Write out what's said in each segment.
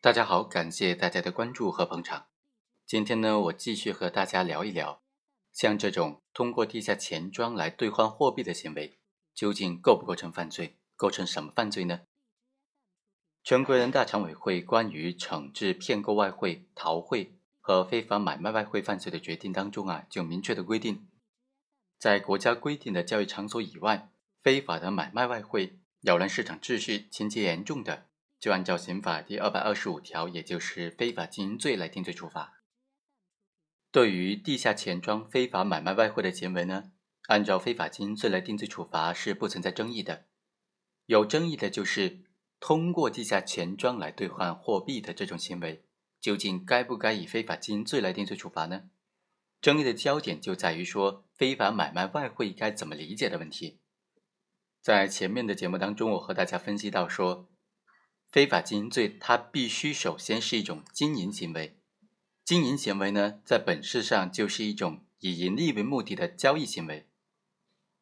大家好，感谢大家的关注和捧场。今天呢，我继续和大家聊一聊，像这种通过地下钱庄来兑换货币的行为，究竟构不构成犯罪？构成什么犯罪呢？全国人大常委会关于惩治骗购外汇、逃汇和非法买卖外汇犯罪的决定当中啊，就明确的规定，在国家规定的交易场所以外，非法的买卖外汇、扰乱市场秩序，情节严重的，就按照刑法第二百二十五条，也就是非法经营罪来定罪处罚。对于地下钱庄非法买卖外汇的行为呢，按照非法经营罪来定罪处罚是不存在争议的。有争议的就是通过地下钱庄来兑换货币的这种行为，究竟该不该以非法经营罪来定罪处罚呢？争议的焦点就在于说非法买卖外汇该怎么理解的问题。在前面的节目当中，我和大家分析到说，非法经营罪它必须首先是一种经营行为。经营行为呢，在本质上就是一种以盈利为目的的交易行为，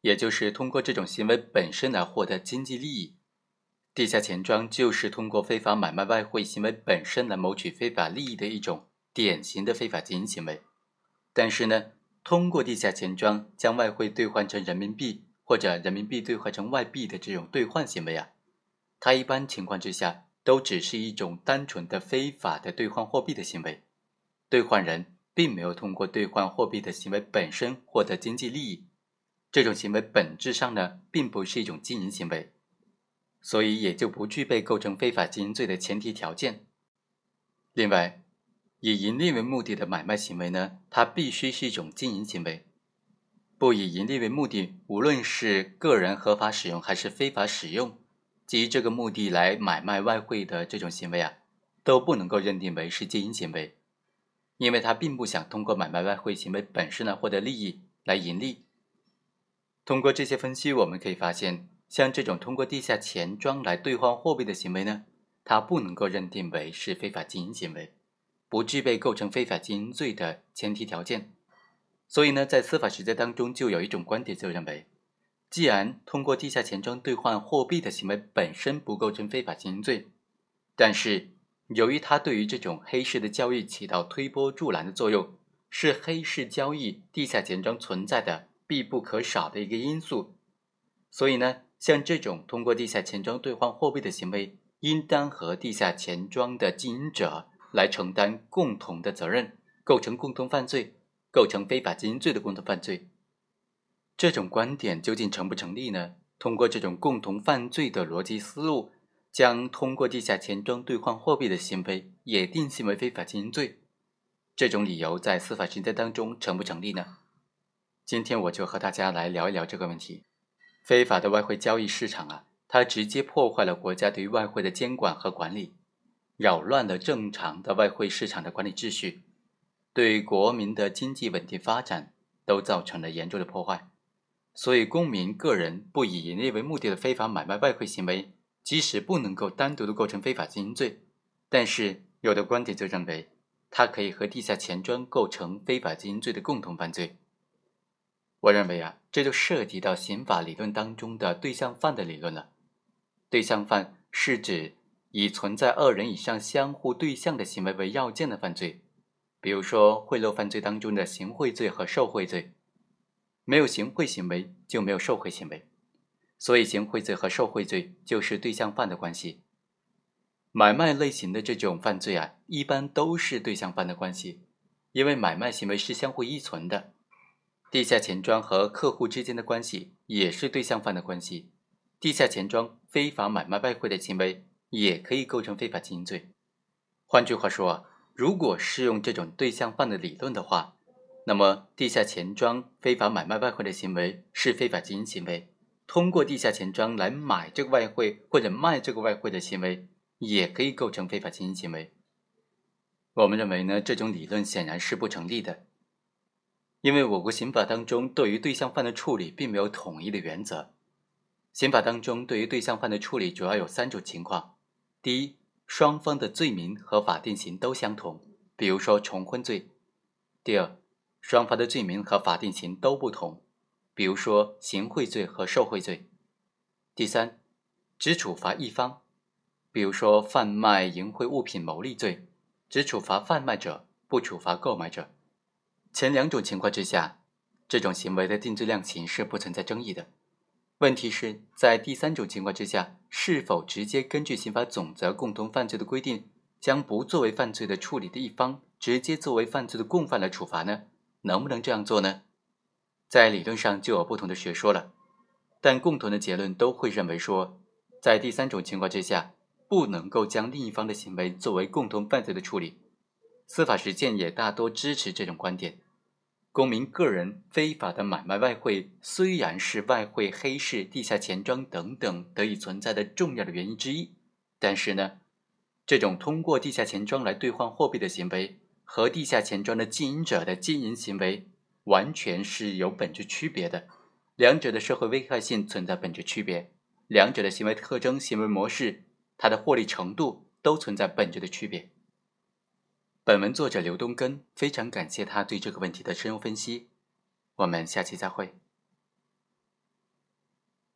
也就是通过这种行为本身来获得经济利益。地下钱庄就是通过非法买卖外汇行为本身来谋取非法利益的一种典型的非法经营行为。但是呢，通过地下钱庄将外汇兑换成人民币或者人民币兑换成外币的这种兑换行为啊，它一般情况之下都只是一种单纯的非法的兑换货币的行为。兑换人并没有通过兑换货币的行为本身获得经济利益，这种行为本质上呢，并不是一种经营行为，所以也就不具备构成非法经营罪的前提条件。另外，以盈利为目的的买卖行为呢，它必须是一种经营行为，不以盈利为目的，无论是个人合法使用还是非法使用，基于这个目的来买卖外汇的这种行为啊，都不能够认定为是经营行为。因为他并不想通过买卖外汇行为本身呢获得利益来盈利。通过这些分析，我们可以发现，像这种通过地下钱庄来兑换货币的行为呢，它不能够认定为是非法经营行为，不具备构成非法经营罪的前提条件。所以呢，在司法实践当中，就有一种观点就认为，既然通过地下钱庄兑换货币的行为本身不构成非法经营罪，但是。由于它对于这种黑市的交易起到推波助澜的作用，是黑市交易地下钱庄存在的必不可少的一个因素，所以呢，像这种通过地下钱庄兑换货币的行为，应当和地下钱庄的经营者来承担共同的责任，构成共同犯罪，构成非法经营罪的共同犯罪。这种观点究竟成不成立呢？通过这种共同犯罪的逻辑思路。将通过地下钱庄兑换货币的行为也定性为非法经营罪，这种理由在司法实践当中成不成立呢？今天我就和大家来聊一聊这个问题。非法的外汇交易市场啊，它直接破坏了国家对于外汇的监管和管理，扰乱了正常的外汇市场的管理秩序，对国民的经济稳定发展都造成了严重的破坏。所以，公民个人不以盈利为目的的非法买卖外汇行为。即使不能够单独的构成非法经营罪，但是有的观点就认为，它可以和地下钱庄构成非法经营罪的共同犯罪。我认为啊，这就涉及到刑法理论当中的对象犯的理论了。对象犯是指以存在二人以上相互对象的行为为要件的犯罪，比如说贿赂犯罪当中的行贿罪和受贿罪。没有行贿行为，就没有受贿行为。所以，行贿罪和受贿罪就是对象犯的关系。买卖类型的这种犯罪啊，一般都是对象犯的关系，因为买卖行为是相互依存的。地下钱庄和客户之间的关系也是对象犯的关系，地下钱庄非法买卖外汇的行为也可以构成非法经营罪。换句话说，如果适用这种对象犯的理论的话，那么地下钱庄非法买卖外汇的行为是非法经营行为。通过地下钱庄来买这个外汇或者卖这个外汇的行为，也可以构成非法经营行为。我们认为呢，这种理论显然是不成立的，因为我国刑法当中对于对象犯的处理并没有统一的原则。刑法当中对于对象犯的处理主要有三种情况：第一，双方的罪名和法定刑都相同，比如说重婚罪；第二，双方的罪名和法定刑都不同。比如说行贿罪和受贿罪。第三，只处罚一方，比如说贩卖淫秽物品牟利罪，只处罚贩卖者，不处罚购买者。前两种情况之下，这种行为的定罪量刑是不存在争议的。问题是在第三种情况之下，是否直接根据刑法总则共同犯罪的规定，将不作为犯罪的处理的一方直接作为犯罪的共犯来处罚呢？能不能这样做呢？在理论上就有不同的学说了，但共同的结论都会认为说，在第三种情况之下。不能够将另一方的行为作为共同犯罪的处理，司法实践也大多支持这种观点。公民个人非法的买卖外汇，虽然是外汇黑市、地下钱庄等等得以存在的重要的原因之一，但是呢，这种通过地下钱庄来兑换货币的行为，和地下钱庄的经营者的经营行为完全是有本质区别的，两者的社会危害性存在本质区别，两者的行为特征、行为模式。它的获利程度都存在本质的区别。本文作者刘东根非常感谢他对这个问题的深入分析。我们下期再会。